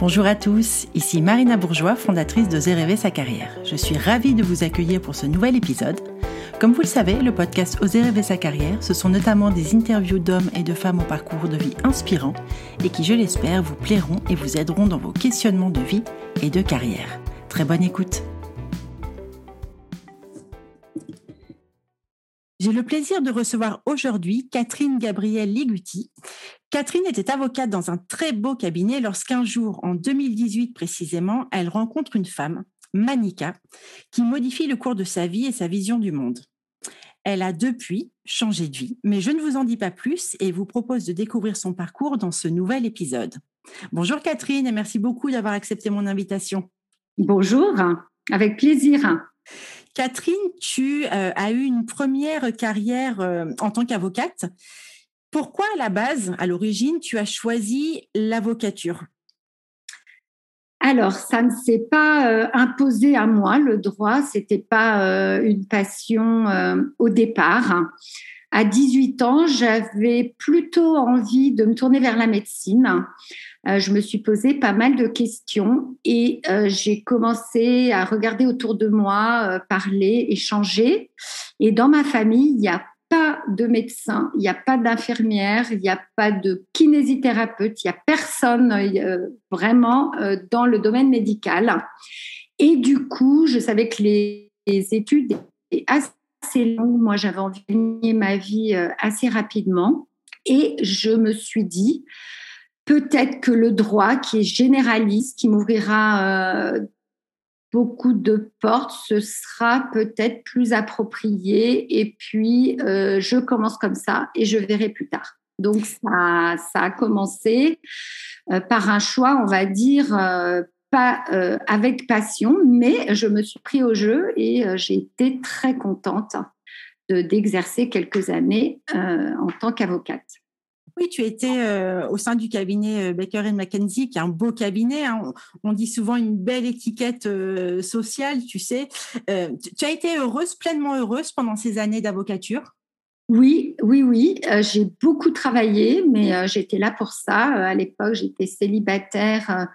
Bonjour à tous, ici Marina Bourgeois, fondatrice de Rêver sa carrière. Je suis ravie de vous accueillir pour ce nouvel épisode. Comme vous le savez, le podcast Oser rêver sa carrière, ce sont notamment des interviews d'hommes et de femmes au parcours de vie inspirant et qui, je l'espère, vous plairont et vous aideront dans vos questionnements de vie et de carrière. Très bonne écoute. J'ai le plaisir de recevoir aujourd'hui Catherine Gabrielle Liguti. Catherine était avocate dans un très beau cabinet lorsqu'un jour, en 2018 précisément, elle rencontre une femme, Manika, qui modifie le cours de sa vie et sa vision du monde. Elle a depuis changé de vie, mais je ne vous en dis pas plus et vous propose de découvrir son parcours dans ce nouvel épisode. Bonjour Catherine et merci beaucoup d'avoir accepté mon invitation. Bonjour, avec plaisir. Catherine, tu euh, as eu une première carrière euh, en tant qu'avocate. Pourquoi à la base, à l'origine, tu as choisi l'avocature? Alors, ça ne s'est pas euh, imposé à moi, le droit, c'était pas une passion au départ. À 18 ans, j'avais plutôt envie de me tourner vers la médecine. Euh, je me suis posé pas mal de questions et euh, j'ai commencé à regarder autour de moi, euh, parler, échanger. Et dans ma famille, il n'y a pas de médecin, il n'y a pas d'infirmière, il n'y a pas de kinésithérapeute, il n'y a personne vraiment dans le domaine médical. Et du coup, je savais que les, les études étaient assez longues. Moi, j'avais envie de gagner ma vie assez rapidement. Et je me suis dit, peut-être que le droit, qui est généraliste, qui m'ouvrira euh, beaucoup de portes, ce sera peut-être plus approprié. Et puis, euh, je commence comme ça et je verrai plus tard. Donc, ça, a commencé euh, par un choix, on va dire, pas avec passion, mais je me suis pris au jeu et j'ai été très contente d'exercer quelques années en tant qu'avocate. Oui, tu étais euh, au sein du cabinet euh, Baker McKenzie, qui est un beau cabinet. Hein. On, dit souvent une belle étiquette euh, sociale, tu sais. tu as été heureuse, pleinement heureuse pendant ces années d'avocature? Oui, oui, oui. j'ai beaucoup travaillé, mais j'étais là pour ça. à l'époque, j'étais célibataire,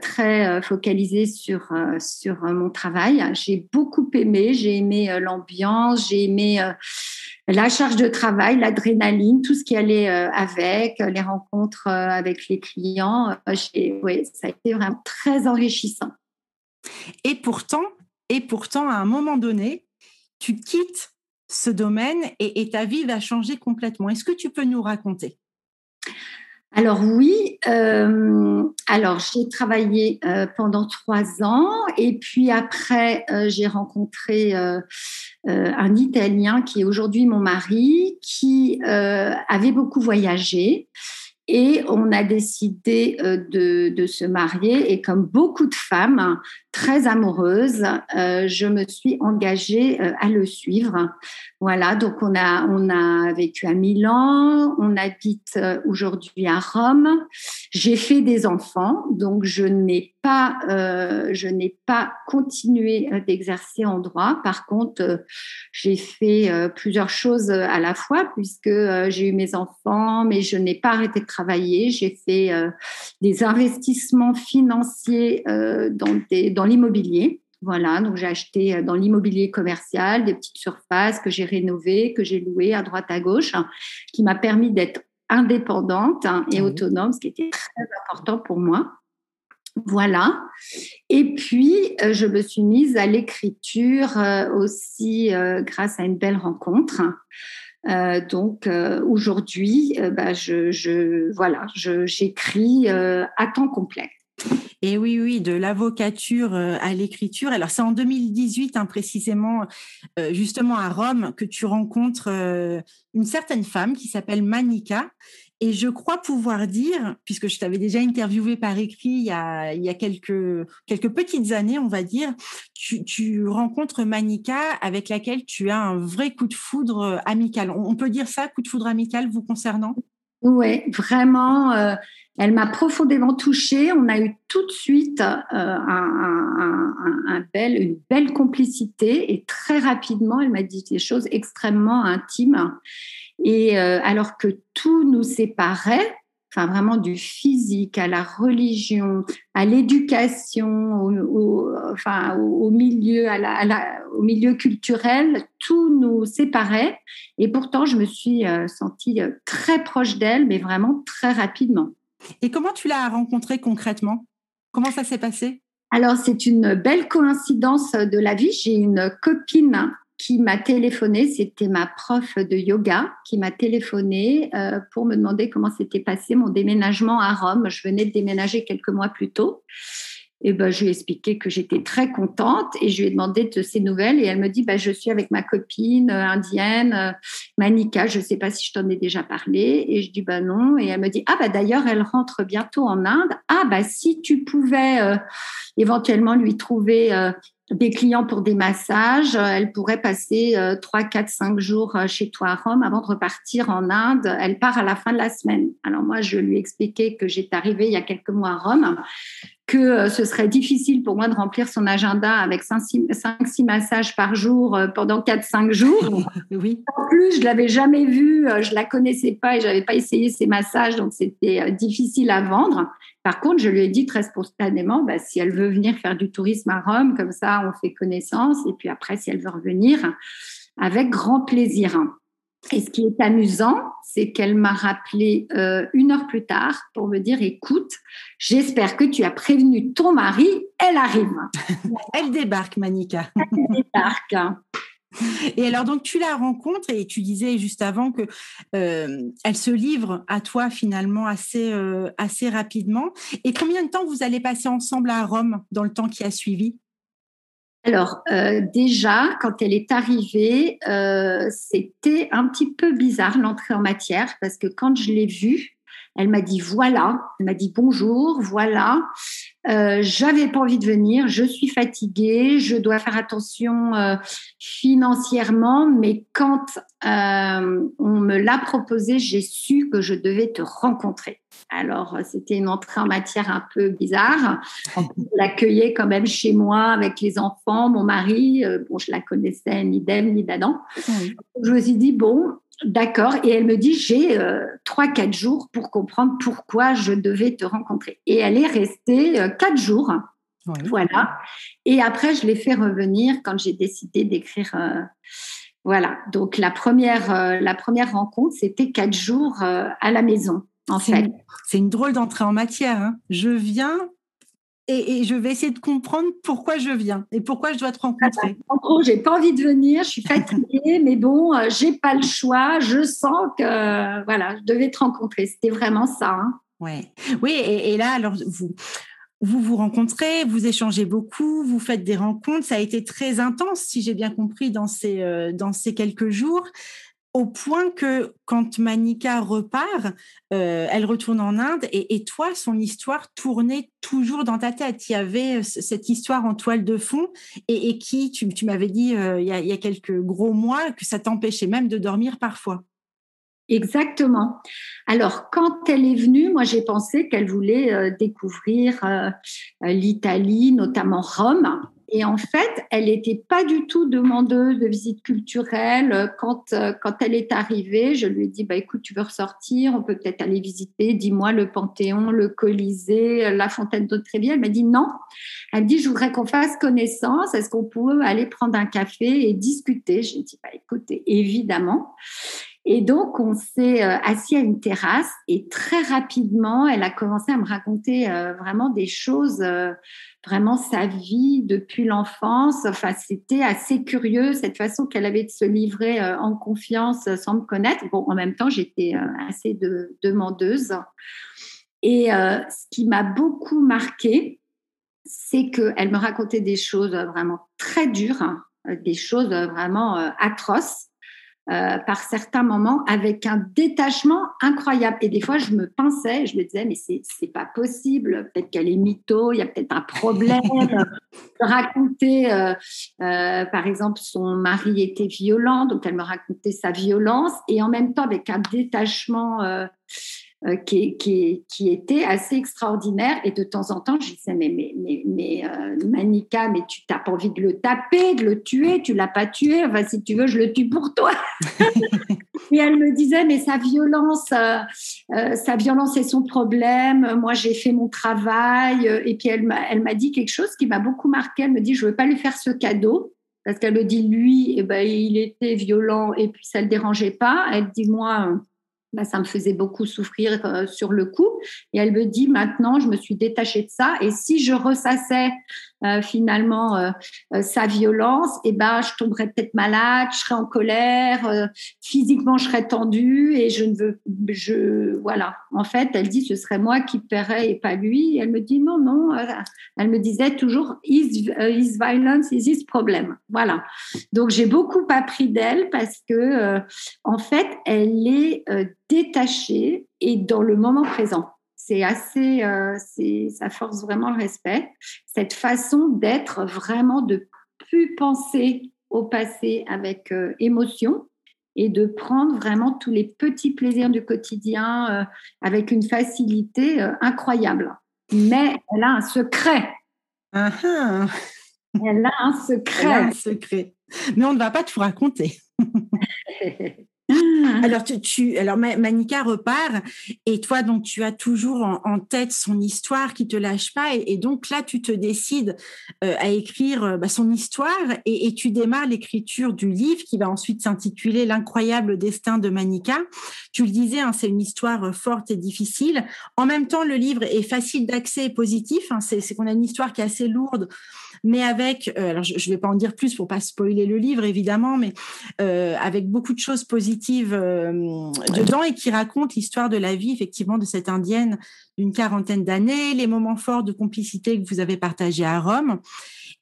très focalisée sur sur mon travail. J'ai beaucoup aimé. J'ai aimé l'ambiance. J'ai aimé la charge de travail, l'adrénaline, tout ce qui allait euh, avec, euh, les rencontres euh, avec les clients. Oui, ça a été vraiment très enrichissant. Et pourtant, et pourtant, à un moment donné, tu quittes ce domaine et ta vie va changer complètement. Est-ce que tu peux nous raconter? Alors oui, euh, alors j'ai travaillé euh, pendant trois ans et puis après euh, j'ai rencontré un Italien qui est aujourd'hui mon mari qui avait beaucoup voyagé et on a décidé de, de, se marier et comme beaucoup de femmes très amoureuses, je me suis engagée à le suivre. Voilà, donc on a, on a vécu à Milan, on habite euh, aujourd'hui à Rome. J'ai fait des enfants, donc je n'ai pas, euh, je pas continué euh, d'exercer en droit. Par contre, j'ai fait plusieurs choses à la fois puisque j'ai eu mes enfants, mais je n'ai pas arrêté de travailler. J'ai fait des investissements financiers dans, dans l'immobilier. Voilà, donc j'ai acheté euh, dans l'immobilier commercial des petites surfaces que j'ai rénovées, que j'ai louées à droite à gauche, qui m'a permis d'être indépendante hein, et autonome, ce qui était très important pour moi. Voilà. Et puis, euh, je me suis mise à l'écriture euh, aussi grâce à une belle rencontre. donc aujourd'hui, bah, je, je, voilà, j'écris à temps complet. Et oui, oui, de l'avocature euh, à l'écriture. Alors, c'est en 2018, hein, précisément, euh, justement à Rome, que tu rencontres euh, une certaine femme qui s'appelle Manika. Et je crois pouvoir dire, puisque je t'avais déjà interviewé par écrit il y a, quelques, quelques petites années, on va dire, tu, tu, rencontres Manika avec laquelle tu as un vrai coup de foudre amical. On peut dire ça, coup de foudre amical vous concernant? Oui, vraiment elle m'a profondément touchée. On a eu tout de suite euh, une belle complicité et très rapidement, elle m'a dit des choses extrêmement intimes. Et euh, alors que tout nous séparait, enfin vraiment du physique à la religion, à l'éducation, au, enfin au, milieu, à la, au milieu culturel, tout nous séparait. Et pourtant, je me suis euh, sentie euh, très proche d'elle, mais vraiment très rapidement. Et comment tu l'as rencontrée concrètement? Comment ça s'est passé? Alors, c'est une belle coïncidence de la vie. J'ai une copine qui m'a téléphoné, c'était ma prof de yoga qui m'a téléphoné euh, pour me demander comment s'était passé mon déménagement à Rome. Je venais de déménager quelques mois plus tôt. Et ben, je lui ai expliqué que j'étais très contente et je lui ai demandé de ses nouvelles. Et elle me dit, bah, je suis avec ma copine euh, indienne, euh, Manika, je ne sais pas si je t'en ai déjà parlé. Et je dis, bah non. Et elle me dit, ah bah d'ailleurs, elle rentre bientôt en Inde. Ah bah si tu pouvais éventuellement lui trouver des clients pour des massages. Elle pourrait passer 3, 4, 5 jours euh, chez toi à Rome avant de repartir en Inde. Elle part à la fin de la semaine. Alors moi, je lui ai expliqué que j'étais arrivée il y a quelques mois à Rome, que euh, ce serait difficile pour moi de remplir son agenda avec 5-6 massages par jour euh, pendant 4-5 jours. Oui. En plus, je l'avais jamais vue, je la connaissais pas et j'avais pas essayé ses massages, donc c'était difficile à vendre. Par contre, je lui ai dit très spontanément, bah, si elle veut venir faire du tourisme à Rome, comme ça, on fait connaissance. Et puis après, si elle veut revenir, avec grand plaisir. Et ce qui est amusant, c'est qu'elle m'a rappelé euh, une heure plus tard pour me dire, écoute, j'espère que tu as prévenu ton mari, elle arrive. elle débarque, Manika. elle débarque. Et alors donc tu la rencontres et tu disais juste avant que euh, elle se livre à toi finalement assez euh, assez rapidement. Et combien de temps vous allez passer ensemble à Rome dans le temps qui a suivi? Alors euh, déjà, quand elle est arrivée, c'était un petit peu bizarre l'entrée en matière parce que quand je l'ai vue, elle m'a dit voilà, elle m'a dit bonjour, voilà. Euh, J'avais pas envie de venir, je suis fatiguée, je dois faire attention euh, financièrement, mais quand euh, on me l'a proposé, j'ai su que je devais te rencontrer. Alors, c'était une entrée en matière un peu bizarre. On l'accueillait quand même chez moi avec les enfants, mon mari. Euh, bon, je la connaissais ni d'elle ni d'Adam. Je me suis dit, bon, D'accord. Et elle me dit, j'ai euh, trois, quatre jours pour comprendre pourquoi je devais te rencontrer. Et elle est restée euh, quatre jours. Voilà. Et après, je l'ai fait revenir quand j'ai décidé d'écrire. Euh, voilà. Donc, la première, la première rencontre, c'était quatre jours à la maison, en fait. C'est une drôle d'entrée en matière. Hein. Je viens et, je vais essayer de comprendre pourquoi je viens et pourquoi je dois te rencontrer. En gros, j'ai pas envie de venir, je suis fatiguée, mais bon, euh, j'ai pas le choix. Je sens que voilà, je devais te rencontrer. C'était vraiment ça. Hein. Ouais. Oui, et, là, alors vous. Vous vous rencontrez, vous échangez beaucoup, vous faites des rencontres. Ça a été très intense, si j'ai bien compris, dans ces, euh, dans ces quelques jours au point que quand Manika repart, euh, elle retourne en Inde et, toi, son histoire tournait toujours dans ta tête. Il y avait euh, cette histoire en toile de fond et, qui, tu, m'avais dit euh, il, y a, quelques gros mois, que ça t'empêchait même de dormir parfois. Exactement. Alors, quand elle est venue, moi, j'ai pensé qu'elle voulait découvrir l'Italie, notamment Rome. Et en fait, elle n'était pas du tout demandeuse de visite culturelle. Quand, euh, quand elle est arrivée, je lui ai dit, bah, écoute, tu veux ressortir, on peut peut-être aller visiter, dis-moi le Panthéon, le Colisée, la Fontaine de Trévi. Elle m'a dit non. Elle me dit, je voudrais qu'on fasse connaissance. Est-ce qu'on peut aller prendre un café et discuter? Je lui ai dit, bah, écoute, évidemment. Et donc, on s'est euh, assis à une terrasse et très rapidement, elle a commencé à me raconter euh, vraiment des choses, euh, vraiment sa vie depuis l'enfance. Enfin, c'était assez curieux cette façon qu'elle avait de se livrer en confiance sans me connaître. Bon, en même temps, j'étais assez de, demandeuse. Et ce qui m'a beaucoup marqué, c'est qu'elle me racontait des choses vraiment très dures, hein, des choses vraiment atroces euh, par certains moments avec un détachement incroyable. Et des fois, je me pinçais, je me disais, mais c'est, c'est pas possible, peut-être qu'elle est mytho, il y a peut-être un problème. raconter, euh, euh, par exemple, son mari était violent, donc elle me racontait sa violence, et en même temps avec un détachement euh, qui, qui, qui, était assez extraordinaire. Et de temps en temps, je disais, mais, mais, mais, mais euh, Manika, mais tu n'as pas envie de le taper, de le tuer, tu l'as pas tué. Enfin, si tu veux, je le tue pour toi. et elle me disait, mais sa violence, sa violence est son problème. Moi, j'ai fait mon travail. Et puis, elle m'a dit quelque chose qui m'a beaucoup marqué. Elle me dit, je veux pas lui faire ce cadeau parce qu'elle me dit lui, eh ben, il était violent et puis ça ne le dérangeait pas. Elle dit moi, bah, ça me faisait beaucoup souffrir euh, sur le coup. Et elle me dit maintenant, je me suis détachée de ça. Et si je ressassais euh, finalement euh, euh, sa violence, et eh ben je tomberais peut-être malade, je serais en colère, physiquement je serais tendue et je ne veux, je voilà. En fait, elle dit ce serait moi qui paierais et pas lui. Elle me dit non non. Elle me disait toujours his, his violence is his problem. Voilà. Donc j'ai beaucoup appris d'elle parce que en fait elle est détachée et dans le moment présent c'est assez, euh, ça force vraiment le respect. Cette façon d'être vraiment de plus penser au passé avec euh, émotion et de prendre vraiment tous les petits plaisirs du quotidien euh, avec une facilité incroyable. Mais elle a un secret. Elle a un secret. Elle a un secret. Mais on ne va pas tout raconter. Ah. Alors, tu, alors Manika repart et toi, donc, tu as toujours en, tête son histoire qui te lâche pas et, donc là, tu te décides euh, à écrire euh, bah, son histoire et, tu démarres l'écriture du livre qui va ensuite s'intituler L'incroyable destin de Manika. Tu le disais, hein, c'est une histoire euh, forte et difficile. En même temps, le livre est facile d'accès et positif. Hein, c'est qu'on a une histoire qui est assez lourde mais avec, euh, alors je ne vais pas en dire plus pour pas spoiler le livre évidemment, mais euh, avec beaucoup de choses positives euh, dedans et qui racontent l'histoire de la vie effectivement de cette indienne d'une quarantaine d'années, les moments forts de complicité que vous avez partagés à Rome.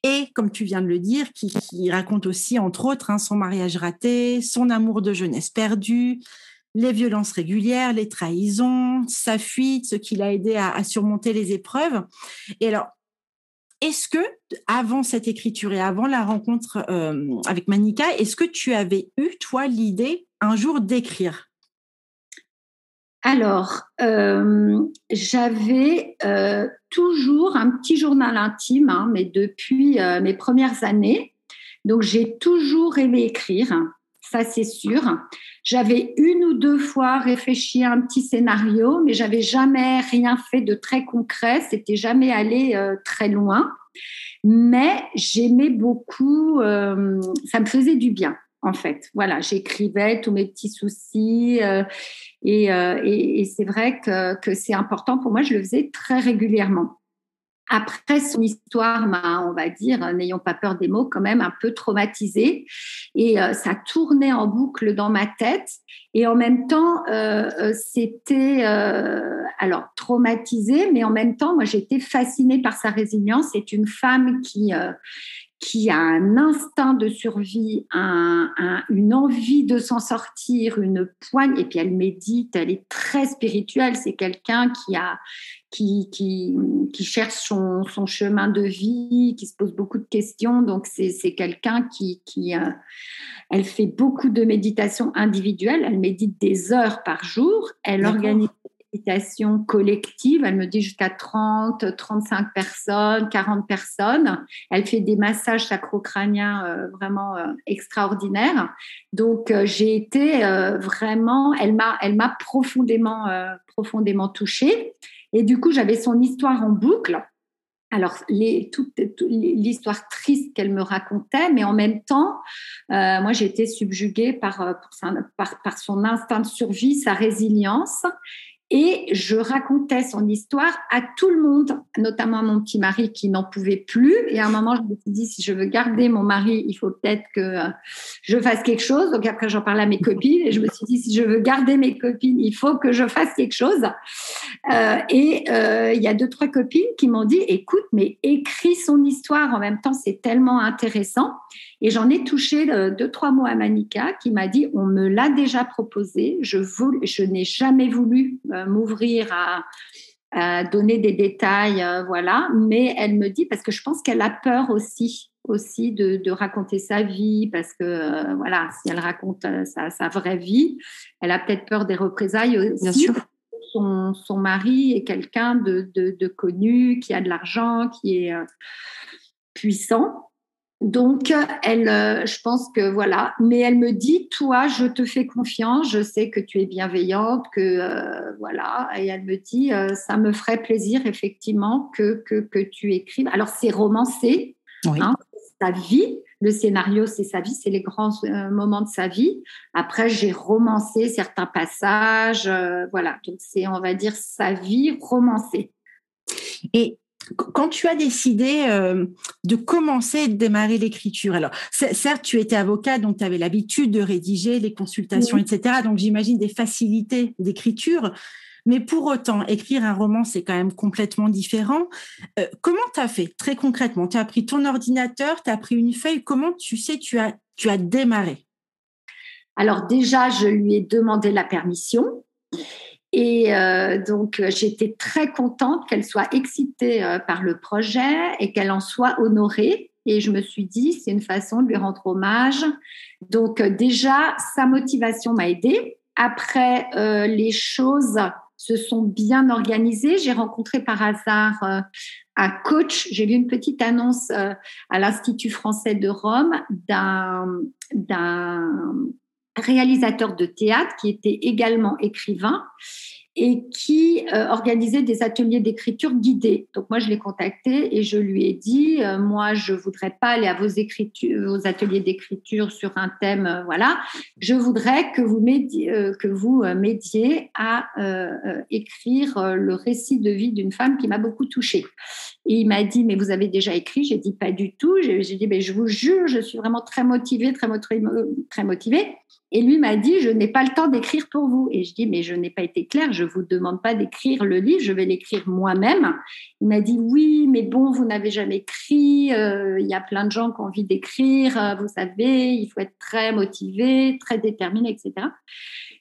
Et comme tu viens de le dire, qui, raconte aussi, entre autres, hein, son mariage raté, son amour de jeunesse perdu, les violences régulières, les trahisons, sa fuite, ce qui l'a aidé à, à, surmonter les épreuves. Et alors, est-ce que, avant cette écriture et avant la rencontre euh, avec Manika, est-ce que tu avais eu, toi, l'idée un jour d'écrire? Alors, euh, j'avais euh, toujours un petit journal intime, hein, mais depuis mes premières années. Donc, j'ai toujours aimé écrire, ça c'est sûr. J'avais une ou deux fois réfléchi à un petit scénario, mais j'avais jamais rien fait de très concret. C'était jamais allé euh, très loin. Mais j'aimais beaucoup. Euh, ça me faisait du bien, en fait. Voilà, j'écrivais tous mes petits soucis. Euh, et, c'est vrai que, que c'est important pour moi. Je le faisais très régulièrement. Après, son histoire m'a, on va dire, n'ayons pas peur des mots, quand même un peu traumatisée. Et euh, ça tournait en boucle dans ma tête. Et en même temps, euh, euh, c'était alors traumatisé, mais en même temps, moi, j'étais fascinée par sa résilience. C'est une femme qui qui a un instinct de survie, une envie de s'en sortir, une poigne, et puis elle médite, elle est très spirituelle, c'est quelqu'un qui a qui, qui, qui cherche son, son, chemin de vie, qui se pose beaucoup de questions. Donc, c'est quelqu'un qui, qui euh, elle fait beaucoup de méditation individuelle. Elle médite des heures par jour. Elle organise des méditations collectives. Elle me dit jusqu'à 30, 35 personnes, 40 personnes. Elle fait des massages sacro-crâniens euh, vraiment euh, extraordinaires. Donc, j'ai été vraiment, elle m'a, elle m'a profondément, profondément touchée. Et du coup, j'avais son histoire en boucle. Alors, les, toute, l'histoire triste qu'elle me racontait, mais en même temps, euh, moi, j'étais subjuguée par, euh, par, par, son instinct de survie, sa résilience. Et je racontais son histoire à tout le monde, notamment à mon petit mari qui n'en pouvait plus. Et à un moment, je me suis dit, si je veux garder mon mari, il faut peut-être que euh, je fasse quelque chose. Donc après, j'en parlais à mes copines et je me suis dit, si je veux garder mes copines, il faut que je fasse quelque chose. Euh, et euh, il y a deux, trois copines qui m'ont dit, écoute, mais écris son histoire en même temps, c'est tellement intéressant. Et j'en ai touché deux, trois mots à Manika qui m'a dit, on me l'a déjà proposé, je, n'ai jamais voulu m'ouvrir à, donner des détails, euh, voilà. Mais elle me dit parce que je pense qu'elle a peur aussi aussi de, raconter sa vie parce que euh, voilà si elle raconte sa, vraie vie elle a peut-être peur des représailles aussi. Bien sûr. son, son mari est quelqu'un de, de, connu, qui a de l'argent, qui est puissant. Donc, elle, je pense que voilà, mais elle me dit, toi, je te fais confiance, je sais que tu es bienveillante, que voilà, et elle me dit, ça me ferait plaisir effectivement que, que, que tu écrives. Alors, c'est romancé, oui. hein, sa vie, le scénario, c'est sa vie, c'est les grands euh, moments de sa vie. Après, j'ai romancé certains passages, euh, voilà. Donc, c'est, on va dire, sa vie romancée. Et quand tu as décidé euh, de commencer de démarrer l'écriture, alors certes, tu étais avocat, donc tu avais l'habitude de rédiger les consultations, etc. Donc j'imagine des facilités d'écriture. Mais pour autant, écrire un roman, c'est quand même complètement différent. Euh, comment tu as fait très concrètement? Tu as pris ton ordinateur, tu as pris une feuille. Comment tu sais, tu as, tu as démarré? Alors déjà, je lui ai demandé la permission. Et euh, donc, j'étais très contente qu'elle soit excitée euh, par le projet et qu'elle en soit honorée. Et je me suis dit, c'est une façon de lui rendre hommage. Donc, déjà, sa motivation m'a aidée. Après, les choses se sont bien organisés. J'ai rencontré par hasard euh, un coach, j'ai lu une petite annonce euh, à l'Institut français de Rome d'un réalisateur de théâtre qui était également écrivain et qui euh, organisait des ateliers d'écriture guidés. Donc moi, je l'ai contacté et je lui ai dit, euh, moi, je voudrais pas aller à vos, ateliers d'écriture sur un thème, euh, voilà. Je voudrais que vous m'aidiez, que vous m'aidiez à écrire le récit de vie d'une femme qui m'a beaucoup touchée. Et il m'a dit, mais vous avez déjà écrit? J'ai dit, pas du tout. J'ai dit, mais je vous jure, je suis vraiment très motivée, très, motivée. Et lui m'a dit, je n'ai pas le temps d'écrire pour vous. Et je dis, mais je n'ai pas été claire, je ne vous demande pas d'écrire le livre, je vais l'écrire moi-même. Il m'a dit, oui, mais bon, vous n'avez jamais écrit, euh, il y a plein de gens qui ont envie d'écrire, euh, vous savez, il faut être très motivé, très déterminé, etc.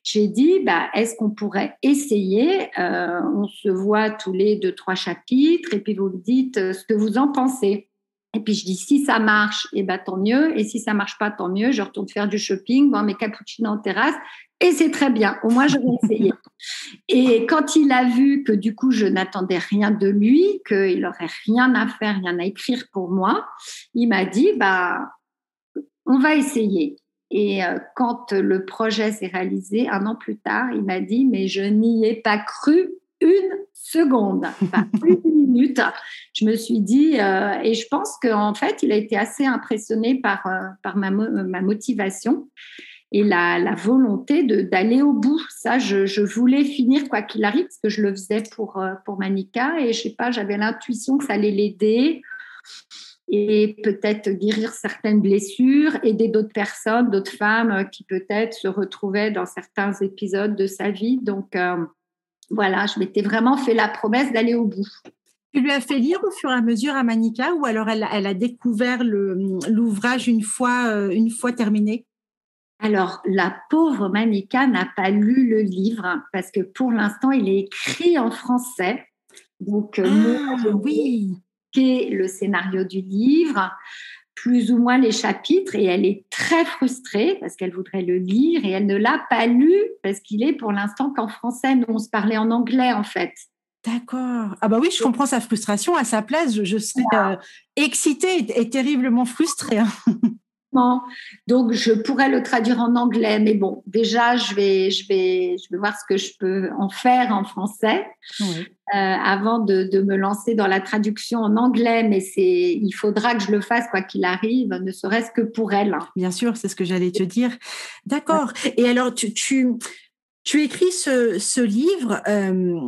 J'ai dit, bah, est-ce qu'on pourrait essayer euh, On se voit tous les deux, trois chapitres, et puis vous me dites ce que vous en pensez. Et puis je dis si ça marche, et eh ben tant mieux. Et si ça marche pas, tant mieux. Je retourne faire du shopping, boire mes cappuccinos en terrasse, et c'est très bien. Au moins je vais essayer. et quand il a vu que du coup je n'attendais rien de lui, qu'il aurait rien à faire, rien à écrire pour moi, il m'a dit bah on va essayer. Et euh, quand le projet s'est réalisé, un an plus tard, il m'a dit mais je n'y ai pas cru une seconde, pas une minute. Je me suis dit, euh, et je pense qu'en fait, il a été assez impressionné par, euh, par ma, ma, motivation et la, la volonté d'aller au bout. Ça, je, je, voulais finir quoi qu'il arrive, parce que je le faisais pour, pour Manika, et je sais pas, j'avais l'intuition que ça allait l'aider et peut-être guérir certaines blessures, aider d'autres personnes, d'autres femmes qui peut-être se retrouvaient dans certains épisodes de sa vie. Donc, voilà, je m'étais vraiment fait la promesse d'aller au bout. Tu lui as fait lire au fur et à mesure à Manika ou alors elle, a découvert l'ouvrage une fois, euh, une fois terminé? Alors, la pauvre Manika n'a pas lu le livre parce que pour l'instant, il est écrit en français. Donc, euh, ah, oui. Le scénario du livre plus ou moins les chapitres et elle est très frustrée parce qu'elle voudrait le lire et elle ne l'a pas lu parce qu'il est pour l'instant qu'en français. Nous, on se parlait en anglais en fait. D'accord. Ah bah oui, je comprends sa frustration. À sa place, je, serais euh, excitée et, terriblement frustrée. Hein. Donc, je pourrais le traduire en anglais, mais bon, déjà, je vais, je vais, je vais voir ce que je peux en faire en français euh, avant de, de, me lancer dans la traduction en anglais. Mais c'est, il faudra que je le fasse quoi qu'il arrive, ne serait-ce que pour elle. Bien sûr, c'est ce que j'allais te dire. D'accord. Et alors, tu, tu, tu écris ce, ce livre. Euh,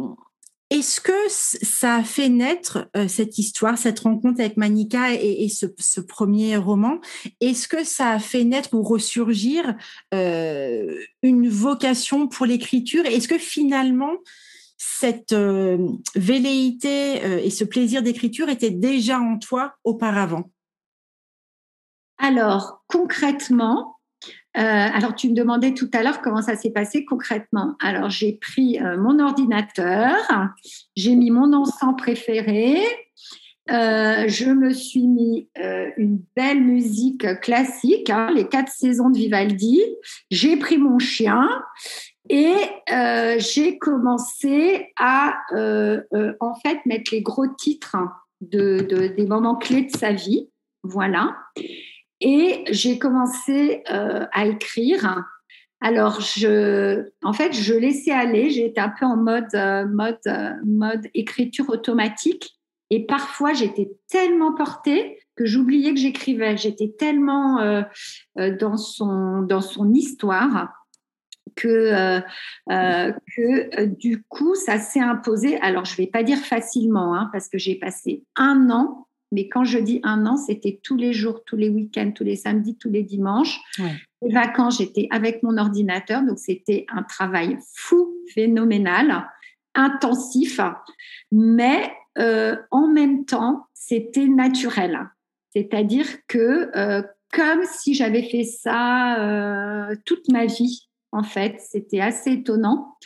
est-ce que ça a fait naître euh, cette histoire, cette rencontre avec Manika et, ce, premier roman? Est-ce que ça a fait naître ou ressurgir une vocation pour l'écriture? Est-ce que finalement cette euh, velléité et ce plaisir d'écriture étaient déjà en toi auparavant Alors concrètement, euh, alors, tu me demandais tout à l'heure comment ça s'est passé concrètement. Alors, j'ai pris euh, mon ordinateur, j'ai mis mon encens préféré, euh, je me suis mis une belle musique classique, hein, les quatre saisons de Vivaldi. J'ai pris mon chien Et euh, j'ai commencé à euh, euh, en fait mettre les gros titres de, des moments clés de sa vie, voilà. Et j'ai commencé à écrire. Alors, je, en fait, je laissais aller. J'étais un peu en mode, mode, mode écriture automatique. Et parfois, j'étais tellement portée que j'oubliais que j'écrivais. J'étais tellement dans, son, dans son histoire que, euh, euh, que euh, du coup, ça s'est imposé. Alors, je ne vais pas dire facilement, hein, parce que j'ai passé un an, mais quand je dis un an, c'était tous les jours, tous les week-ends, tous les samedis, tous les dimanches. Les vacances, j'étais avec mon ordinateur, donc c'était un travail fou, phénoménal, intensif, mais en même temps, c'était naturel. C'est-à-dire que comme si j'avais fait ça toute ma vie, en fait. C'était assez étonnant.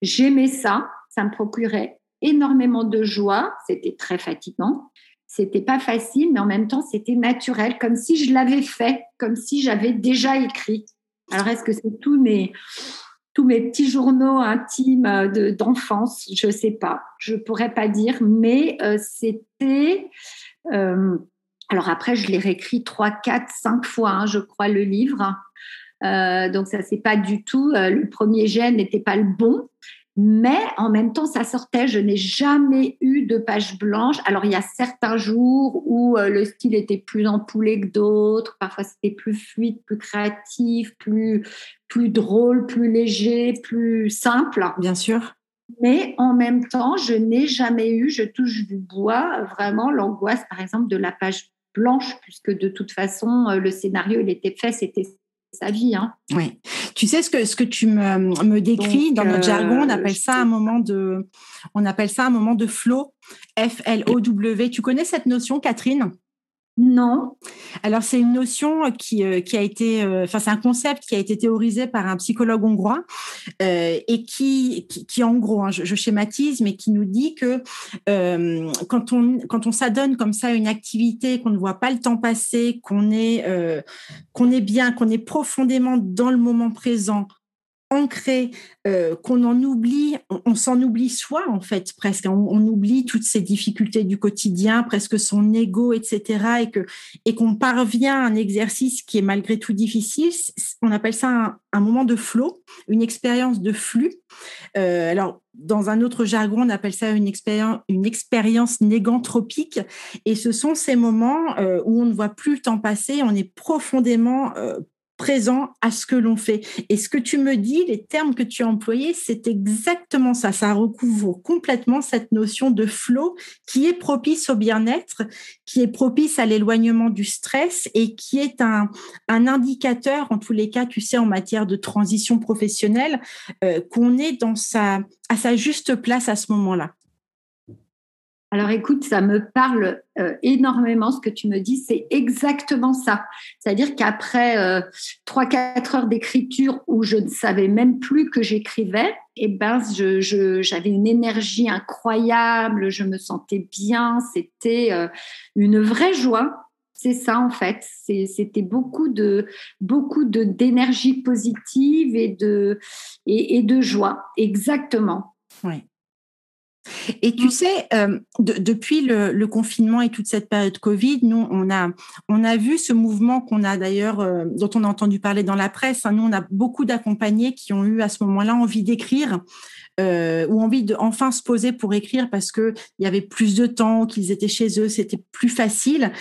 J'aimais ça. Ça me procurait énormément de joie. C'était très fatigant. C'était pas facile, mais en même temps, c'était naturel, comme si je l'avais fait, comme si j'avais déjà écrit. Alors, est-ce que c'est tous mes, petits journaux intimes d'enfance? Je ne sais pas. Je ne pourrais pas dire, mais euh, c'était. Euh, alors après, je l'ai réécrit trois, quatre, cinq fois, hein, je crois, le livre. Euh, donc ça c'est pas du tout euh, le premier gène n'était pas le bon mais en même temps, ça sortait. Je n'ai jamais eu de page blanche. Alors, il y a certains jours où euh, le style était plus empoulé que d'autres. Parfois, c'était plus fluide, plus créatif, plus, plus drôle, plus léger, plus simple. Bien sûr. Mais en même temps, je n'ai jamais eu, je touche du bois, vraiment l'angoisse, par exemple, de la page blanche, puisque de toute façon, le scénario, il était fait, c'était sa vie. Hein. Oui. Tu sais ce que ce que tu me, me décris dans notre jargon, on euh, appelle ça un moment de on appelle ça un moment de flow, F L O W. Tu connais cette notion, Catherine? Non. Alors c'est une notion qui, euh, qui a été, euh, enfin c'est un concept qui a été théorisé par un psychologue hongrois euh, et qui, qui, en gros, hein, je, schématise, mais qui nous dit que quand on quand on s'adonne comme ça à une activité, qu'on ne voit pas le temps passer, qu'on est qu'on est bien, qu'on est profondément dans le moment présent, ancré, euh, qu'on en oublie, on, s'en oublie soi en fait presque, on, oublie toutes ces difficultés du quotidien, presque son ego, etc. et que et qu'on parvient à un exercice qui est malgré tout difficile. On appelle ça un, moment de flow, une expérience de flux. Euh, alors dans un autre jargon, on appelle ça une expérience, une expérience négantropique. Et ce sont ces moments euh, où on ne voit plus le temps passer, on est profondément présent à ce que l'on fait. Et ce que tu me dis, les termes que tu as employés, c'est exactement ça. Ça recouvre complètement cette notion de flow qui est propice au bien-être, qui est propice à l'éloignement du stress et qui est un, un indicateur, en tous les cas, tu sais, en matière de transition professionnelle, euh, qu'on est dans sa, à sa juste place à ce moment-là. Alors écoute, ça me parle euh, énormément ce que tu me dis, c'est exactement ça. C'est-à-dire qu'après euh, trois, 4 quatre heures d'écriture où je ne savais même plus que j'écrivais, eh ben, j'avais une énergie incroyable, je me sentais bien, c'était euh, une vraie joie. C'est ça en fait. C'était beaucoup de beaucoup d'énergie positive et de et de joie. Exactement. Oui. Et tu mmh. sais, euh, depuis le, confinement et toute cette période Covid, nous, on a, on a vu ce mouvement qu'on a d'ailleurs, euh, dont on a entendu parler dans la presse. Hein. nous, on a beaucoup d'accompagnés qui ont eu à ce moment-là envie d'écrire euh, ou envie de enfin se poser pour écrire parce que il y avait plus de temps, qu'ils étaient chez eux, c'était plus facile.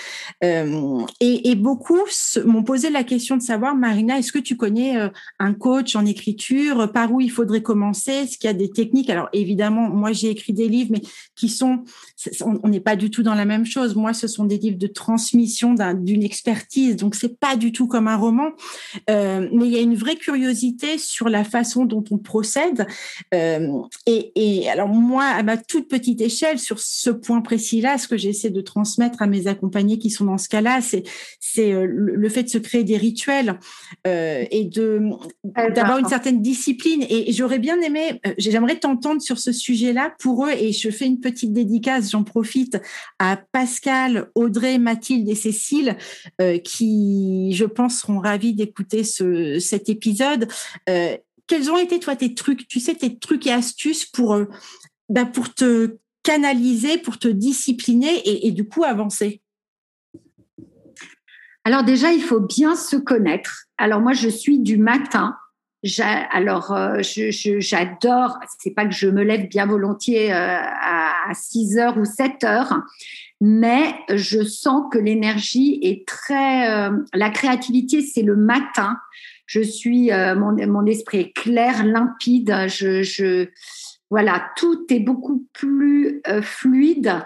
Euh, et, et, beaucoup m'ont posé la question de savoir, Marina, est-ce que tu connais euh, un coach en écriture? Par où il faudrait commencer? Est-ce qu'il y a des techniques? Alors évidemment, moi j'ai écrit des livres, mais qui sont, on n'est pas du tout dans la même chose. Moi, ce sont des livres de transmission d'une expertise, donc c'est pas du tout comme un roman. Euh, mais il y a une vraie curiosité sur la façon dont on procède. Euh, et, alors moi, à ma toute petite échelle, sur ce point précis-là, ce que j'essaie de transmettre à mes accompagnés qui sont dans ce cas-là, c'est c'est euh, le fait de se créer des rituels euh, et de d'avoir une certaine discipline. Et, j'aurais bien aimé, j'aimerais t'entendre sur ce sujet-là pour eux. Et je fais une petite dédicace, j'en profite à Pascal, Audrey, Mathilde et Cécile, qui, je pense, seront ravis d'écouter ce, cet épisode quels ont été toi tes trucs, tu sais, tes trucs et astuces pour, bah, pour te canaliser, pour te discipliner et, du coup avancer? Alors déjà, il faut bien se connaître. Alors moi, je suis du matin. Alors, j'adore, c'est pas que je me lève bien volontiers à 6 heures ou 7 heures, mais je sens que l'énergie est très. Euh, la créativité, c'est le matin. Je suis, euh, mon, esprit est clair, limpide. Je, voilà, tout est beaucoup plus euh, fluide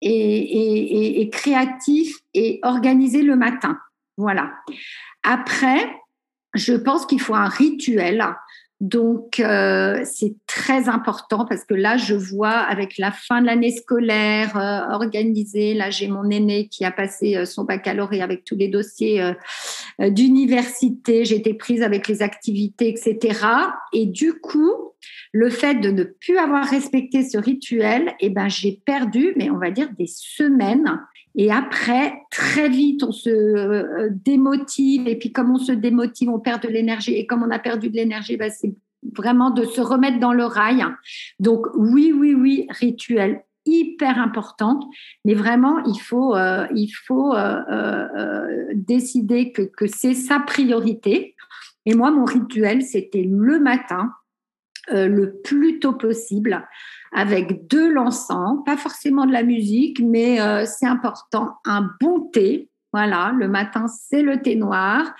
et, et, créatif et organisé le matin. Voilà. Après, je pense qu'il faut un rituel donc, euh, c'est très important parce que là, je vois avec la fin de l'année scolaire euh, organisée, là, j'ai mon aîné qui a passé euh, son baccalauréat avec tous les dossiers d'université, j'ai été prise avec les activités, etc. Et du coup, le fait de ne plus avoir respecté ce rituel, eh ben, j'ai perdu, mais on va dire des semaines. Et après, très vite, on se démotive. Et puis, comme on se démotive, on perd de l'énergie. Et comme on a perdu de l'énergie, ben, c'est vraiment de se remettre dans le rail. Donc, oui, oui, oui, rituel hyper important, mais vraiment, il faut, euh, il faut euh, euh, décider que, que c'est sa priorité. Et moi, mon rituel, c'était le matin, le plus tôt possible, avec de l'encens, pas forcément de la musique, mais c'est important, un bon thé, voilà, le matin, c'est le thé noir,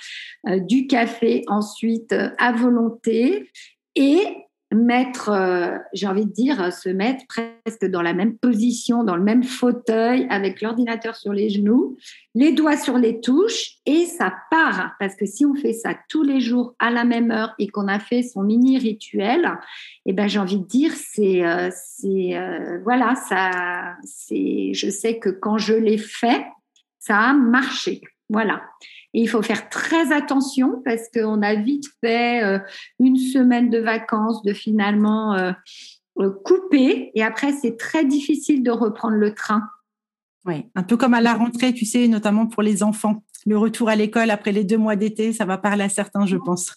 euh, du café ensuite euh, à volonté et mettre, euh, j'ai envie de dire, se mettre presque dans la même position, dans le même fauteuil, avec l'ordinateur sur les genoux, les doigts sur les touches et ça part. Parce que si on fait ça tous les jours à la même heure et qu'on a fait son mini rituel, eh ben j'ai envie de dire, c'est, c'est, voilà, ça, c'est, je sais que quand je l'ai fait, ça a marché. Voilà. Et il faut faire très attention parce qu'on a vite fait euh, une semaine de vacances, de finalement euh, euh, couper. Et après, c'est très difficile de reprendre le train. Oui, un peu comme à la rentrée, tu sais, notamment pour les enfants. Le retour à l'école après les deux mois d'été, ça va parler à certains, je pense.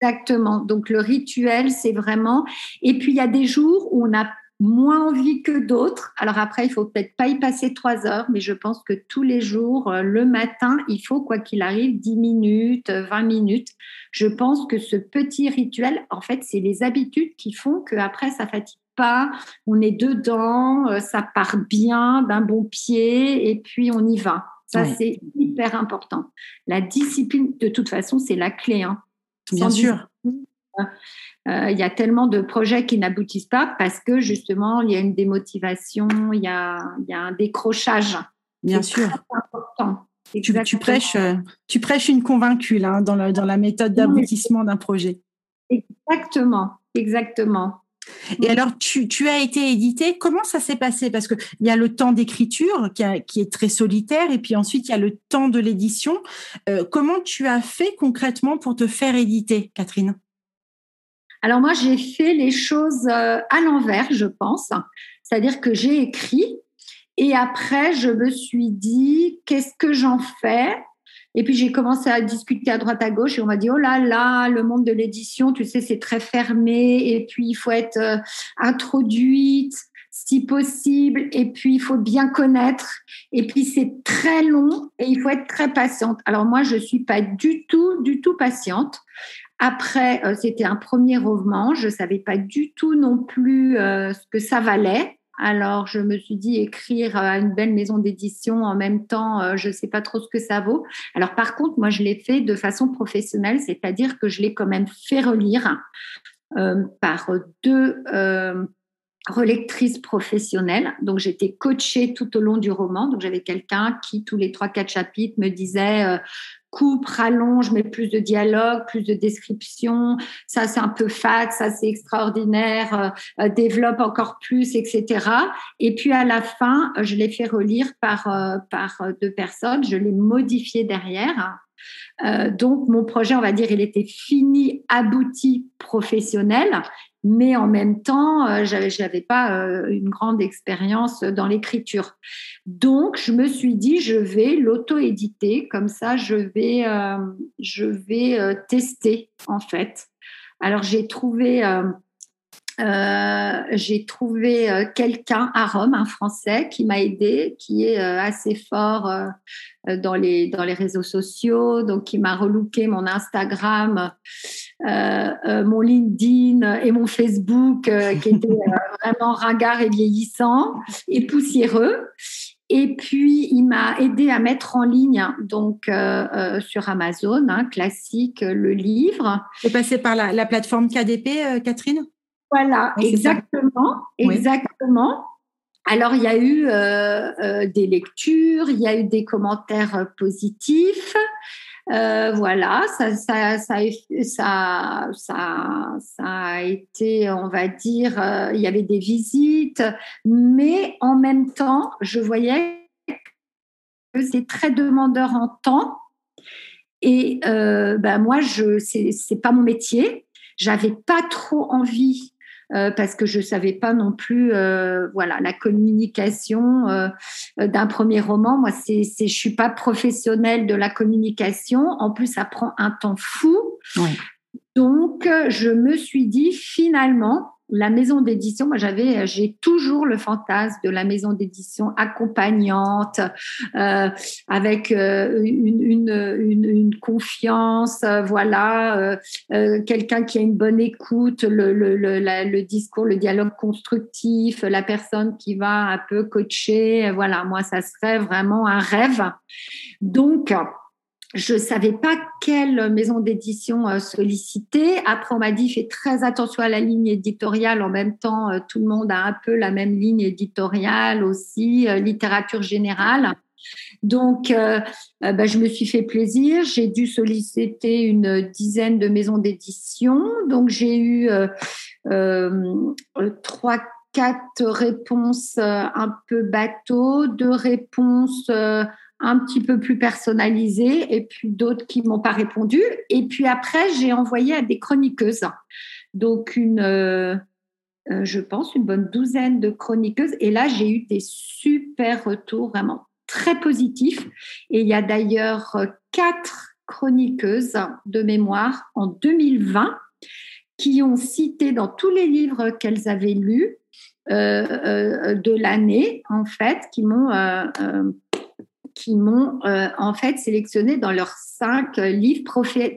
Exactement. Donc le rituel, c'est vraiment. Et puis il y a des jours où on a moins envie que d'autres. Alors après, il faut peut-être pas y passer trois heures, mais je pense que tous les jours, euh, le matin, il faut, quoi qu'il arrive, 10 minutes, 20 minutes. Je pense que ce petit rituel, en fait, c'est les habitudes qui font qu'après, ça fatigue pas, on est dedans, euh, ça part bien d'un bon pied et puis on y va. Ça, c'est hyper important. La discipline, de toute façon, c'est la clé. Hein. Bien sûr. Euh, il y a tellement de projets qui n'aboutissent pas parce que justement, il y a une démotivation, il y a, il y a un décrochage. Bien sûr. Important. Tu, tu, prêches, euh, tu prêches une convaincue là, dans, la, dans la méthode d'aboutissement d'un projet. Exactement, exactement. Et alors, tu, tu, as été édité. Comment ça s'est passé? Parce qu'il y a le temps d'écriture qui, qui, est très solitaire, et puis ensuite il y a le temps de l'édition. Euh, comment tu as fait concrètement pour te faire éditer, Catherine? Alors moi, j'ai fait les choses euh, à l'envers, je pense. C'est-à-dire que j'ai écrit et après, je me suis dit, qu'est-ce que j'en fais? Et puis j'ai commencé à discuter à droite à gauche et on m'a dit oh là là le monde de l'édition tu sais c'est très fermé et puis il faut être euh, introduite si possible et puis il faut bien connaître et puis c'est très long et il faut être très patiente. Alors moi je suis pas du tout du tout patiente. Après, euh, c'était un premier roman. Je ne savais pas du tout non plus euh, ce que ça valait. Alors, je me suis dit écrire à une belle maison d'édition en même temps, euh, je ne sais pas trop ce que ça vaut. Alors, par contre, moi, je l'ai fait de façon professionnelle, c'est-à-dire que je l'ai quand même fait relire par deux relectrices professionnelles. Donc, j'étais coachée tout au long du roman. Donc, j'avais quelqu'un qui, tous les trois, quatre chapitres, me disait coupe, rallonge, met plus de dialogue, plus de description. Ça, c'est un peu fat, ça, c'est extraordinaire, euh, euh, développe encore plus, etc. Et puis à la fin, je l'ai fait relire par, euh, par deux personnes, je l'ai modifié derrière. donc, mon projet, on va dire, il était fini, abouti, professionnel mais en même temps, euh, je n'avais pas euh, une grande expérience dans l'écriture. Donc, je me suis dit, je vais l'auto-éditer, comme ça, je vais, euh, je vais tester, en fait. Alors j'ai trouvé euh, j'ai trouvé euh, quelqu'un à Rome, un Français, qui m'a aidé, qui est euh, assez fort dans les dans les réseaux sociaux, donc qui m'a relooké mon Instagram, mon LinkedIn et mon Facebook, qui était vraiment ringard et vieillissant et poussiéreux. Et puis, il m'a aidé à mettre en ligne, donc sur Amazon, hein, classique, le livre. C'est passé par la, la plateforme KDP, Catherine? Voilà, exactement, exactement. Alors, il y a eu euh, euh, des lectures, il y a eu des commentaires euh, voilà, ça, ça, ça, ça, ça, a été, on va dire, il y avait des visites, mais en même temps, je voyais que c'est très demandeur en temps. Et ben moi, je, c'est pas mon métier. J'avais pas trop envie euh, parce que je savais pas non plus, euh, voilà, la communication euh, d'un premier roman. Moi, c'est, c'est, je suis pas professionnelle de la communication. En plus, ça prend un temps fou. Donc, je me suis dit finalement, la maison d'édition, moi j'avais, j'ai toujours le fantasme de la maison d'édition accompagnante, euh, avec euh, une, une, confiance, euh, voilà, quelqu'un qui a une bonne écoute, le, le, le, le, discours, le dialogue constructif, la personne qui va un peu coacher, voilà, moi ça serait vraiment un rêve. Donc, je ne savais pas quelle maison d'édition euh, solliciter. Après, on m'a dit fais très attention à la ligne éditoriale. En même temps, euh, tout le monde a un peu la même ligne éditoriale aussi, euh, littérature générale. Donc, bah, je me suis fait plaisir. J'ai dû solliciter une dizaine de maisons d'édition. Donc, j'ai eu trois, quatre réponses un peu bateau, deux réponses un petit peu plus personnalisées et puis d'autres qui m'ont pas répondu. Et puis après, j'ai envoyé à des chroniqueuses. Donc, une, euh, euh, je pense, une bonne douzaine de chroniqueuses. Et là, j'ai eu des super retours vraiment très positifs. Et il y a d'ailleurs quatre chroniqueuses de mémoire en 2020 qui ont cité dans tous les livres qu'elles avaient lus euh, de l'année, en fait, qui m'ont qui m'ont euh, en fait sélectionné dans leurs cinq euh, livres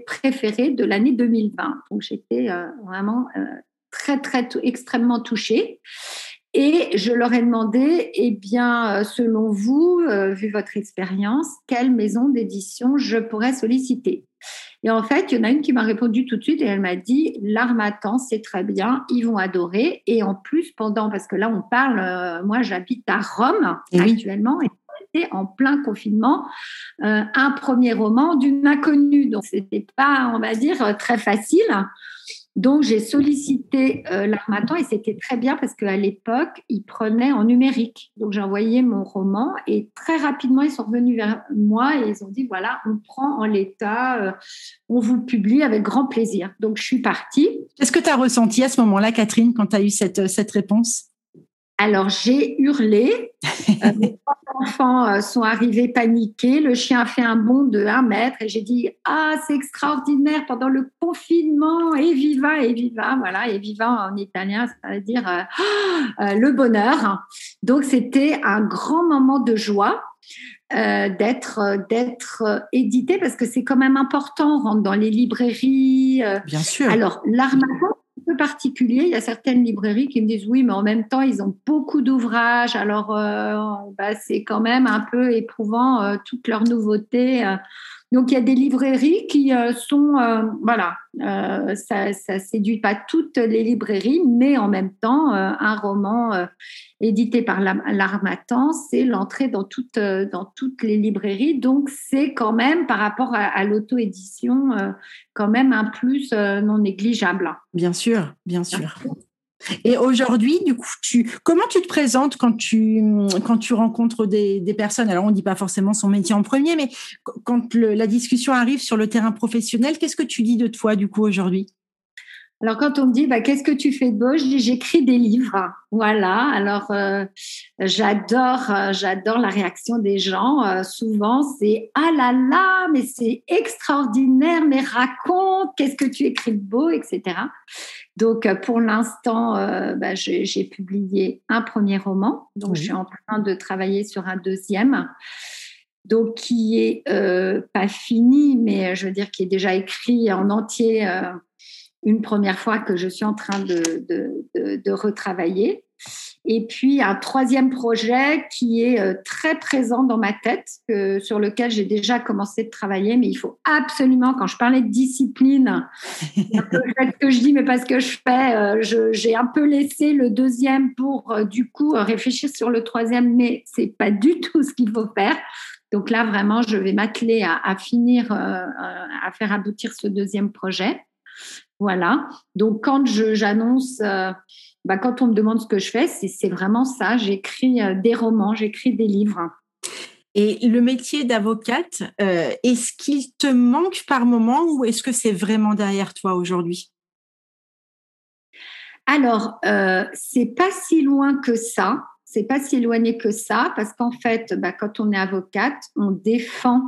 préférés de l'année 2020. Donc j'étais euh, vraiment très très extrêmement touchée. Et je leur ai demandé, eh bien, selon vous, vu votre expérience, quelle maison d'édition je pourrais solliciter? Et en fait, il y en a une qui m'a répondu tout de suite et elle m'a dit, l'Armatan, c'est très bien, ils vont adorer. Et en plus, pendant, parce que là, on parle, moi, j'habite à Rome actuellement, et en plein confinement euh, un premier roman d'une inconnue. Donc, c'était pas, on va dire, très facile. Donc, j'ai sollicité euh, l'Armatan et c'était très bien parce qu'à l'époque, ils prenaient en numérique. Donc, j'ai envoyé mon roman et très rapidement, ils sont revenus vers moi et ils ont dit voilà, on prend en l'état, euh, on vous publie avec grand plaisir. Donc, je suis partie. Qu'est-ce que tu as ressenti à ce moment-là, Catherine, quand tu as eu cette réponse? Alors j'ai hurlé. Euh, mes trois enfants euh, sont arrivés paniqués. Le chien a fait un bond de un mètre et j'ai dit ah c'est extraordinaire pendant le confinement et viva et viva voilà et viva en italien ça veut dire euh, le bonheur. Donc c'était un grand moment de joie. d'être d'être édité parce que c'est quand même important on rentre dans les librairies bien sûr alors l'armatan particulier. Il y a certaines librairies qui me disent oui, mais en même temps, ils ont beaucoup d'ouvrages. Alors, euh, bah, c'est quand même un peu éprouvant euh, toutes leurs nouveautés. Euh. Donc, il y a des librairies qui sont, voilà, ça ne séduit pas toutes les librairies, mais en même temps, un roman édité par l'Armatan, c'est l'entrée dans toutes, dans toutes les librairies. Donc, c'est quand même, par rapport à, à l'auto-édition, quand même un plus non négligeable. Bien sûr, bien sûr. Et aujourd'hui, comment tu te présentes quand tu, rencontres des, des personnes? Alors, on ne dit pas forcément son métier en premier, mais quand la discussion arrive sur le terrain professionnel, qu'est-ce que tu dis de toi, du coup, aujourd'hui? Alors, quand on me dit, bah, qu'est-ce que tu fais de beau? Je dis, j'écris des livres. Voilà. Alors, euh, j'adore, euh, j'adore la réaction des gens. Euh, souvent, c'est, ah là là, mais c'est extraordinaire, mais raconte, qu'est-ce que tu écris de beau, etc. Donc, pour l'instant, bah, j'ai publié un premier roman. Donc, je suis en train de travailler sur un deuxième donc qui est pas fini, mais je veux dire qui est déjà écrit en entier une première fois que je suis en train de, de, retravailler. Et puis un troisième projet qui est euh, très présent dans ma tête, sur lequel j'ai déjà commencé de travailler, mais il faut absolument, quand je parlais de discipline, ce que je dis, mais parce que je fais, euh, j'ai un peu laissé le deuxième pour euh, du coup réfléchir sur le troisième, mais c'est pas du tout ce qu'il faut faire. Donc là, vraiment, je vais m'atteler à, à, finir, à faire aboutir ce deuxième projet. Voilà. Donc, quand j'annonce, bah, quand on me demande ce que je fais, c'est vraiment ça. J'écris euh, des romans, j'écris des livres. Et le métier d'avocate, euh, est-ce qu'il te manque par moment ou est-ce que c'est vraiment derrière toi aujourd'hui? Alors, c'est pas si loin que ça. C'est pas si éloigné que ça parce qu'en fait, bah, quand on est avocate, on défend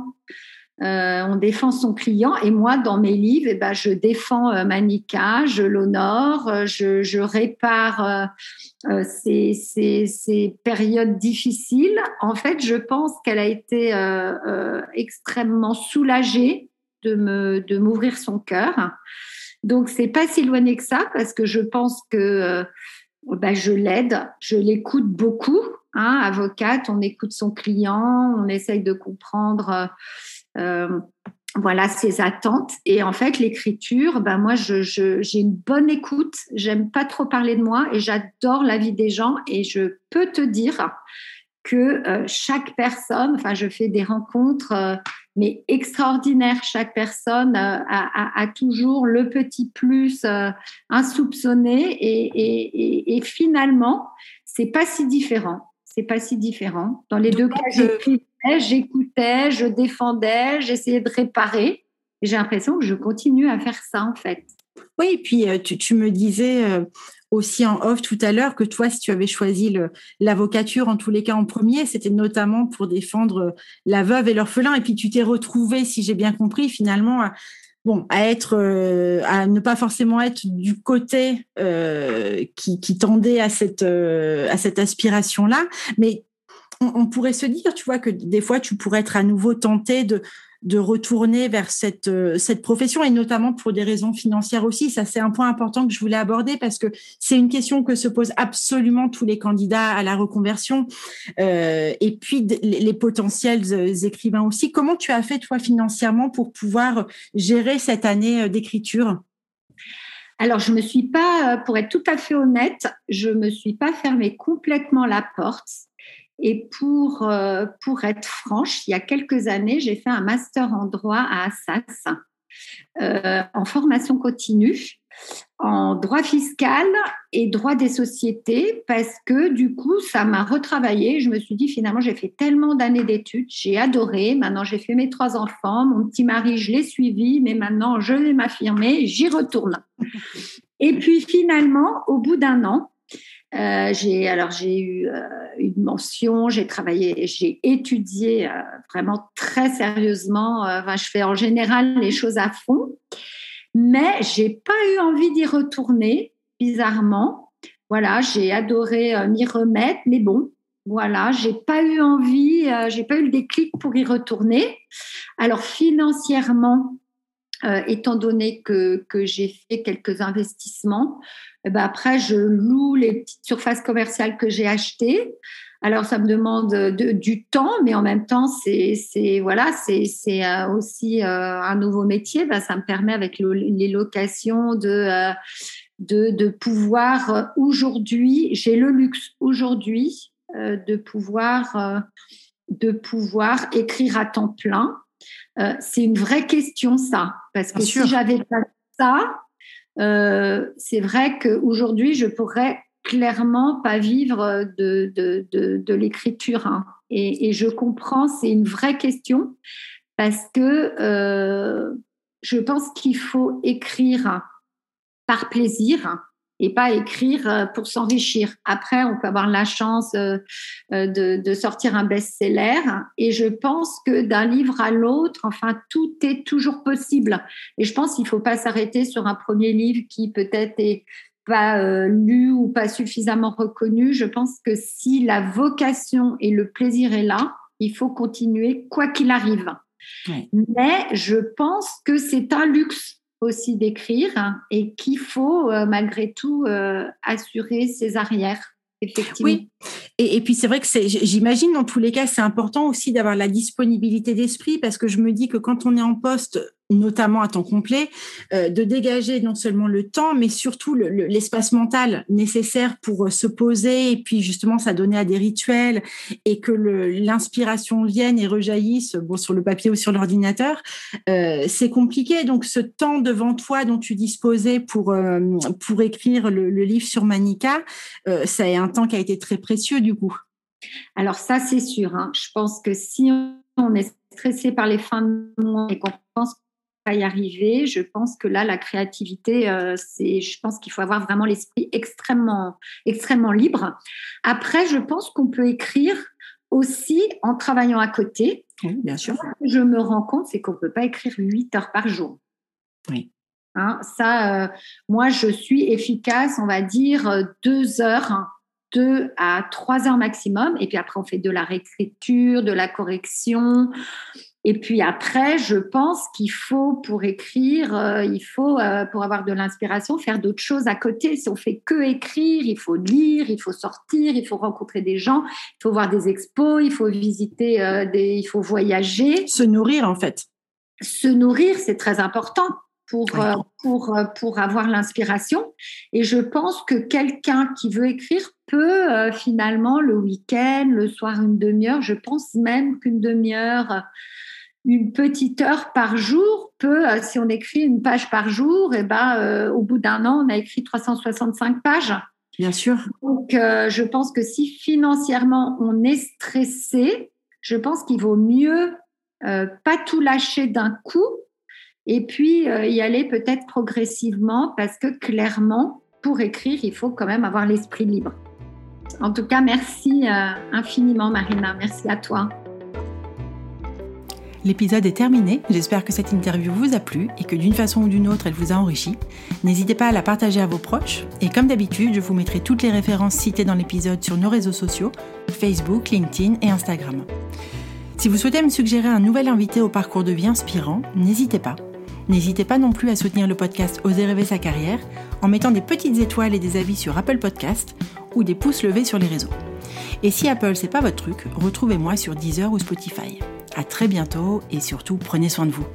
euh, on défend son client et moi dans mes livres eh ben, je défends euh, Manika, je l'honore, euh, je, répare ces, périodes difficiles. En fait, je pense qu'elle a été extrêmement soulagée de m'ouvrir son cœur. Donc c'est pas si éloigné que ça parce que je pense que ben, je l'aide, je l'écoute beaucoup. Hein, avocate, on écoute son client, on essaye de comprendre euh, voilà ses attentes. Et en fait, l'écriture, ben moi, j'ai je, une bonne écoute. J'aime pas trop parler de moi et j'adore la vie des gens. Et je peux te dire que euh, chaque personne, enfin, je fais des rencontres, euh, mais extraordinaires. Chaque personne a, a, toujours le petit plus insoupçonné et, et, et, et finalement, c'est pas si différent. C'est pas si différent. Dans les deux cas, j'écris j'écoutais, je défendais, j'essayais de réparer. Et j'ai l'impression que je continue à faire ça, en fait. Oui, et puis euh, tu, me disais euh, aussi en off tout à l'heure que toi, si tu avais choisi l'avocature, en tous les cas en premier, c'était notamment pour défendre euh, la veuve et l'orphelin. Et puis tu t'es retrouvé, si j'ai bien compris, finalement, à, bon, à ne pas forcément être du côté qui, qui, tendait à cette, cette aspiration-là, mais on, pourrait se dire, tu vois, que des fois, tu pourrais être à nouveau tenté de, retourner vers cette, euh, cette profession et notamment pour des raisons financières aussi. Ça, c'est un point important que je voulais aborder parce que c'est une question que se posent absolument tous les candidats à la reconversion euh, et puis les, potentiels euh, écrivains aussi. Comment tu as fait, toi, financièrement pour pouvoir gérer cette année d'écriture? Alors, je me suis pas, pour être tout à fait honnête, je me suis pas fermé complètement la porte. Et pour, euh, pour être franche, il y a quelques années, j'ai fait un master en droit à Assas, euh, en formation continue, en droit fiscal et droit des sociétés, parce que du coup, ça m'a retravaillé. Je me suis dit, finalement, j'ai fait tellement d'années d'études, j'ai adoré. Maintenant, j'ai fait mes trois enfants, mon petit mari, je l'ai suivi, mais maintenant, je vais m'affirmer, j'y retourne. Et puis, finalement, au bout d'un an, euh, j'ai alors j'ai eu euh, une mention, j'ai travaillé, j'ai étudié euh, vraiment très sérieusement. Enfin, je fais en général les choses à fond, mais j'ai pas eu envie d'y retourner. Bizarrement, voilà, j'ai adoré m'y remettre, mais bon, voilà, j'ai pas eu envie, j'ai pas eu le déclic pour y retourner. Alors financièrement, étant donné que, que j'ai fait quelques investissements, eh ben après, je loue les petites surfaces commerciales que j'ai achetées. Alors, ça me demande du temps, mais en même temps, c'est voilà, c'est euh, aussi euh, un nouveau métier. Ben, ça me permet avec les locations de, euh, de, de pouvoir aujourd'hui, j'ai le luxe aujourd'hui de pouvoir de pouvoir écrire à temps plein. c'est une vraie question, ça, parce que si j'avais pas ça, c'est vrai qu'aujourd'hui, je pourrais clairement pas vivre de, de, de, l'écriture. Hein. Et, et, je comprends, c'est une vraie question parce que euh, je pense qu'il faut écrire par plaisir et pas écrire euh, pour s'enrichir. Après, on peut avoir la chance euh, euh, de, sortir un best-seller et je pense que d'un livre à l'autre, enfin, tout est toujours possible. Et je pense qu'il ne faut pas s'arrêter sur un premier livre qui peut-être est pas lu ou pas suffisamment reconnu. Je pense que si la vocation et le plaisir est là, il faut continuer quoi qu'il arrive. Mais je pense que c'est un luxe aussi d'écrire et qu'il faut euh, malgré tout euh, assurer ses arrières. Effectivement. Oui, et, et puis c'est vrai que j'imagine dans tous les cas, c'est important aussi d'avoir la disponibilité d'esprit parce que je me dis que quand on est en poste, notamment à temps complet, euh, de dégager non seulement le temps, mais surtout l'espace mental nécessaire pour euh, se poser et puis justement s'adonner à des rituels et que l'inspiration vienne et rejaillisse bon, sur le papier ou sur l'ordinateur, euh, c'est compliqué. Donc ce temps devant toi dont tu disposais pour, pour écrire le, livre sur Manika, ça est un temps qui a été très précieux du coup. Alors ça, c'est sûr. Hein. Je pense que si on est stressé par les fins de mois et qu'on pense y arriver. Je pense que là, la créativité, euh, c'est, je pense qu'il faut avoir vraiment l'esprit extrêmement, extrêmement libre. Après, je pense qu'on peut écrire aussi en travaillant à côté. Oui, bien sûr. je me rends compte, c'est qu'on ne peut pas écrire 8 heures par jour. Oui. Hein, ça, euh, moi, je suis efficace, on va dire, deux heures, deux à trois heures maximum. Et puis après, on fait de la réécriture, de la correction. Et puis après, je pense qu'il faut, pour écrire, euh, il faut, euh, pour avoir de l'inspiration, faire d'autres choses à côté. Si on fait que écrire, il faut lire, il faut sortir, il faut rencontrer des gens, il faut voir des expos, il faut visiter, euh, des, il faut voyager. Se nourrir, en fait. Se nourrir, c'est très important pour, pour, pour avoir l'inspiration. Et je pense que quelqu'un qui veut écrire peut finalement le week-end, le soir, une demi-heure, je pense même qu'une demi-heure une petite heure par jour peut, euh, si on écrit une page par jour, et eh ben, euh, au bout d'un an, on a écrit 365 pages. Bien sûr. Donc, euh, je pense que si financièrement on est stressé, je pense qu'il vaut mieux pas tout lâcher d'un coup et puis y aller peut-être progressivement parce que clairement, pour écrire, il faut quand même avoir l'esprit libre. En tout cas, merci infiniment, Marina. Merci à toi. L'épisode est terminé, j'espère que cette interview vous a plu et que d'une façon ou d'une autre elle vous a enrichi. N'hésitez pas à la partager à vos proches et comme d'habitude je vous mettrai toutes les références citées dans l'épisode sur nos réseaux sociaux, Facebook, LinkedIn et Instagram. Si vous souhaitez me suggérer un nouvel invité au parcours de vie inspirant, n'hésitez pas. N'hésitez pas non plus à soutenir le podcast Oser rêver sa carrière en mettant des petites étoiles et des avis sur Apple Podcast ou des pouces levés sur les réseaux. Et si Apple c'est pas votre truc, retrouvez-moi sur Deezer ou Spotify. À très bientôt et surtout prenez soin de vous.